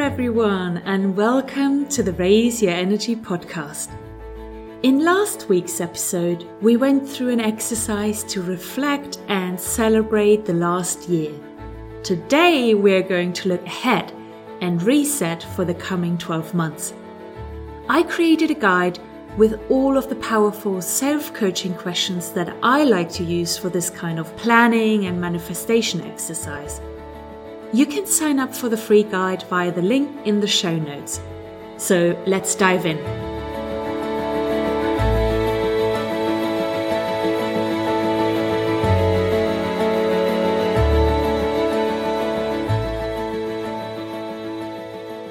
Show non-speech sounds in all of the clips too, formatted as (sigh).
everyone, and welcome to the Raise Your Energy podcast. In last week's episode, we went through an exercise to reflect and celebrate the last year. Today, we're going to look ahead and reset for the coming 12 months. I created a guide with all of the powerful self coaching questions that I like to use for this kind of planning and manifestation exercise. You can sign up for the free guide via the link in the show notes. So let's dive in.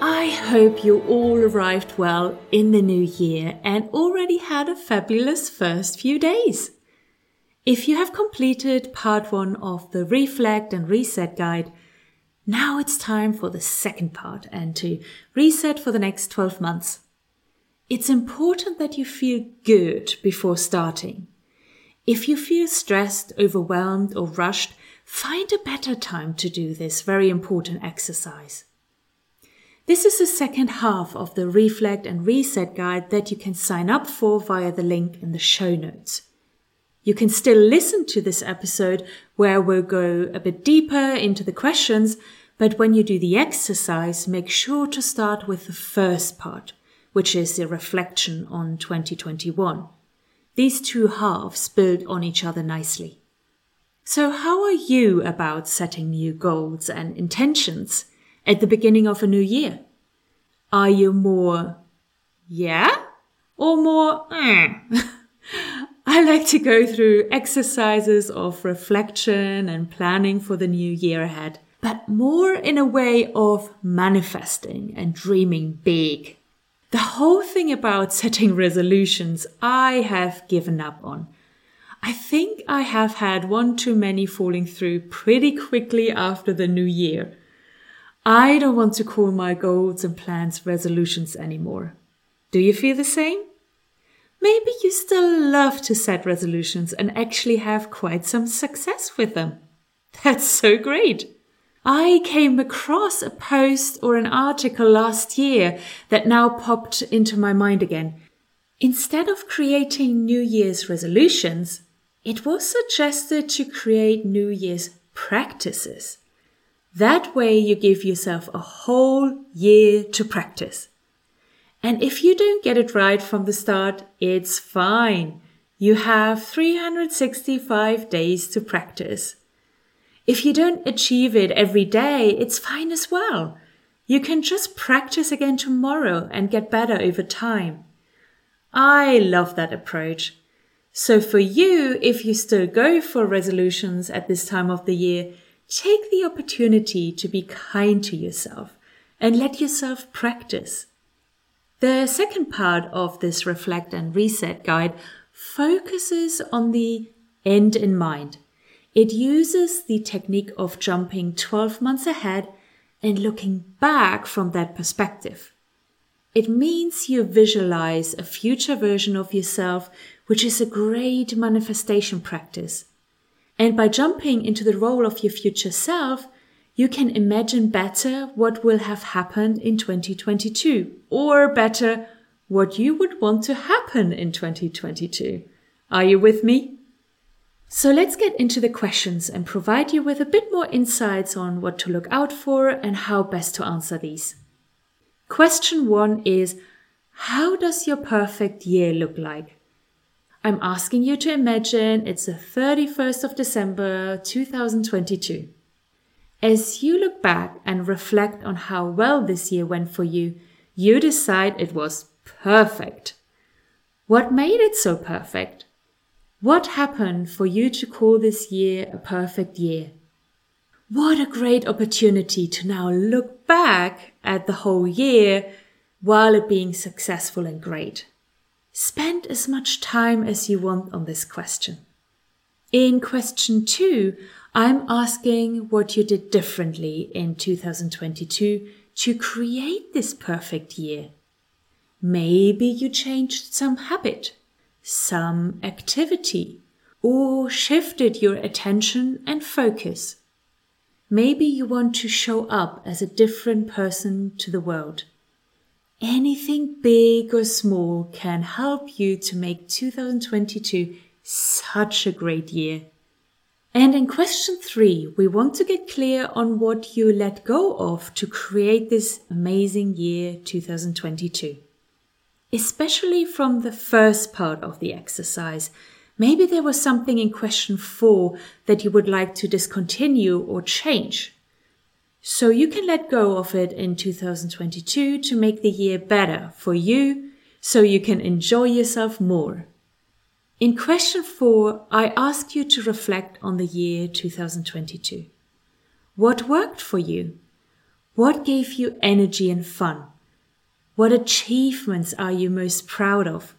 I hope you all arrived well in the new year and already had a fabulous first few days. If you have completed part one of the Reflect and Reset guide, now it's time for the second part and to reset for the next 12 months. It's important that you feel good before starting. If you feel stressed, overwhelmed, or rushed, find a better time to do this very important exercise. This is the second half of the Reflect and Reset guide that you can sign up for via the link in the show notes. You can still listen to this episode where we'll go a bit deeper into the questions but when you do the exercise, make sure to start with the first part, which is the reflection on 2021. These two halves build on each other nicely. So how are you about setting new goals and intentions at the beginning of a new year? Are you more, yeah, or more, eh? (laughs) I like to go through exercises of reflection and planning for the new year ahead but more in a way of manifesting and dreaming big. The whole thing about setting resolutions I have given up on. I think I have had one too many falling through pretty quickly after the new year. I don't want to call my goals and plans resolutions anymore. Do you feel the same? Maybe you still love to set resolutions and actually have quite some success with them. (laughs) That's so great. I came across a post or an article last year that now popped into my mind again. Instead of creating New Year's resolutions, it was suggested to create New Year's practices. That way you give yourself a whole year to practice. And if you don't get it right from the start, it's fine. You have 365 days to practice. If you don't achieve it every day, it's fine as well. You can just practice again tomorrow and get better over time. I love that approach. So for you, if you still go for resolutions at this time of the year, take the opportunity to be kind to yourself and let yourself practice. The second part of this reflect and reset guide focuses on the end in mind. It uses the technique of jumping 12 months ahead and looking back from that perspective. It means you visualize a future version of yourself, which is a great manifestation practice. And by jumping into the role of your future self, you can imagine better what will have happened in 2022, or better, what you would want to happen in 2022. Are you with me? So let's get into the questions and provide you with a bit more insights on what to look out for and how best to answer these. Question one is How does your perfect year look like? I'm asking you to imagine it's the 31st of December 2022. As you look back and reflect on how well this year went for you, you decide it was perfect. What made it so perfect? What happened for you to call this year a perfect year? What a great opportunity to now look back at the whole year while it being successful and great. Spend as much time as you want on this question. In question two, I'm asking what you did differently in 2022 to create this perfect year. Maybe you changed some habit some activity, or shifted your attention and focus. Maybe you want to show up as a different person to the world. Anything big or small can help you to make 2022 such a great year. And in question three, we want to get clear on what you let go of to create this amazing year 2022. Especially from the first part of the exercise, Maybe there was something in question four that you would like to discontinue or change. So you can let go of it in 2022 to make the year better for you so you can enjoy yourself more. In question four, I ask you to reflect on the year 2022. What worked for you? What gave you energy and fun? What achievements are you most proud of?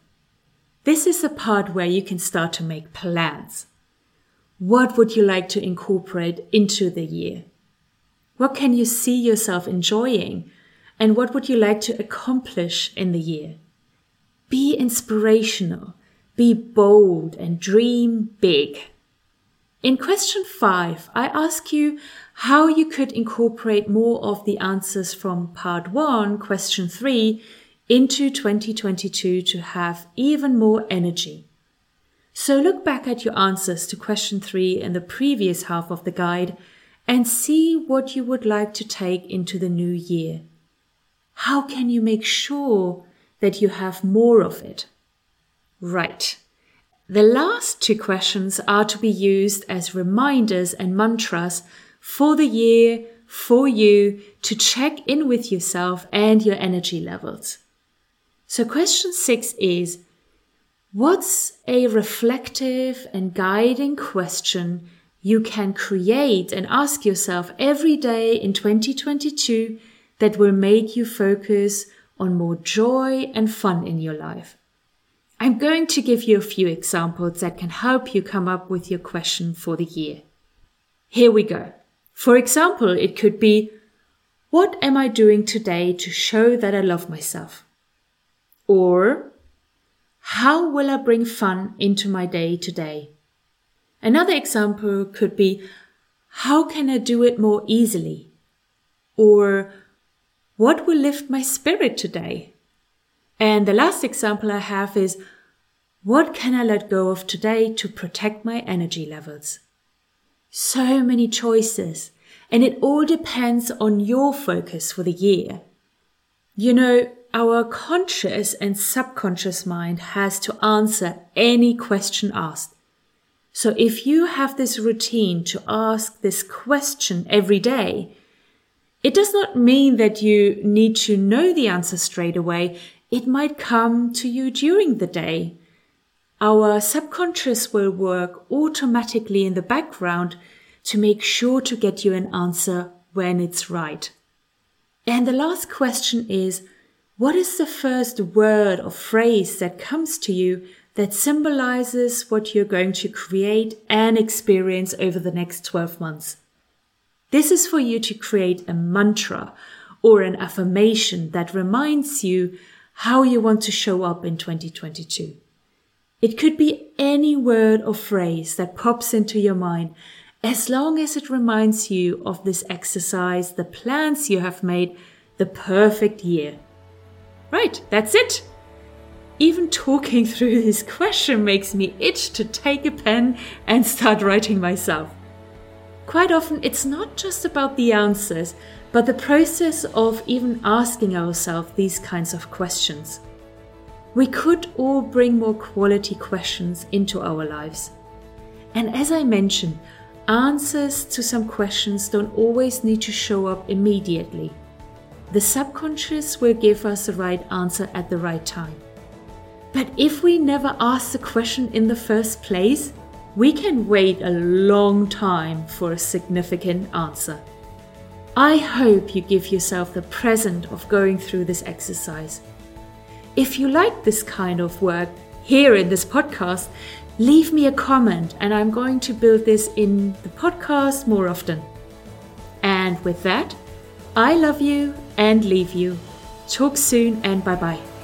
This is the part where you can start to make plans. What would you like to incorporate into the year? What can you see yourself enjoying? And what would you like to accomplish in the year? Be inspirational, be bold, and dream big. In question five, I ask you how you could incorporate more of the answers from part one, question three, into 2022 to have even more energy. So look back at your answers to question three in the previous half of the guide and see what you would like to take into the new year. How can you make sure that you have more of it? Right. The last two questions are to be used as reminders and mantras for the year for you to check in with yourself and your energy levels. So question six is, what's a reflective and guiding question you can create and ask yourself every day in 2022 that will make you focus on more joy and fun in your life? I'm going to give you a few examples that can help you come up with your question for the year. Here we go. For example, it could be, what am I doing today to show that I love myself? Or, how will I bring fun into my day today? Another example could be, how can I do it more easily? Or, what will lift my spirit today? And the last example I have is, what can I let go of today to protect my energy levels? So many choices, and it all depends on your focus for the year. You know, our conscious and subconscious mind has to answer any question asked. So if you have this routine to ask this question every day, it does not mean that you need to know the answer straight away. It might come to you during the day. Our subconscious will work automatically in the background to make sure to get you an answer when it's right. And the last question is, what is the first word or phrase that comes to you that symbolizes what you're going to create and experience over the next 12 months? This is for you to create a mantra or an affirmation that reminds you how you want to show up in 2022. It could be any word or phrase that pops into your mind as long as it reminds you of this exercise, the plans you have made, the perfect year. Right, that's it. Even talking (laughs) through this question makes me itch to take a pen and start writing myself. Quite often, it's not just about the answers, but the process of even asking ourselves these kinds of questions. We could all bring more quality questions into our lives. And as I mentioned, answers to some questions don't always need to show up immediately the subconscious will give us the right answer at the right time. But if we never ask the question in the first place, we can wait a long time for a significant answer. I hope you give yourself the present of going through this exercise. If you like this kind of work here in this podcast, leave me a comment and I'm going to build this in the podcast more often. And with that, I love you and leave you. Talk soon and bye bye.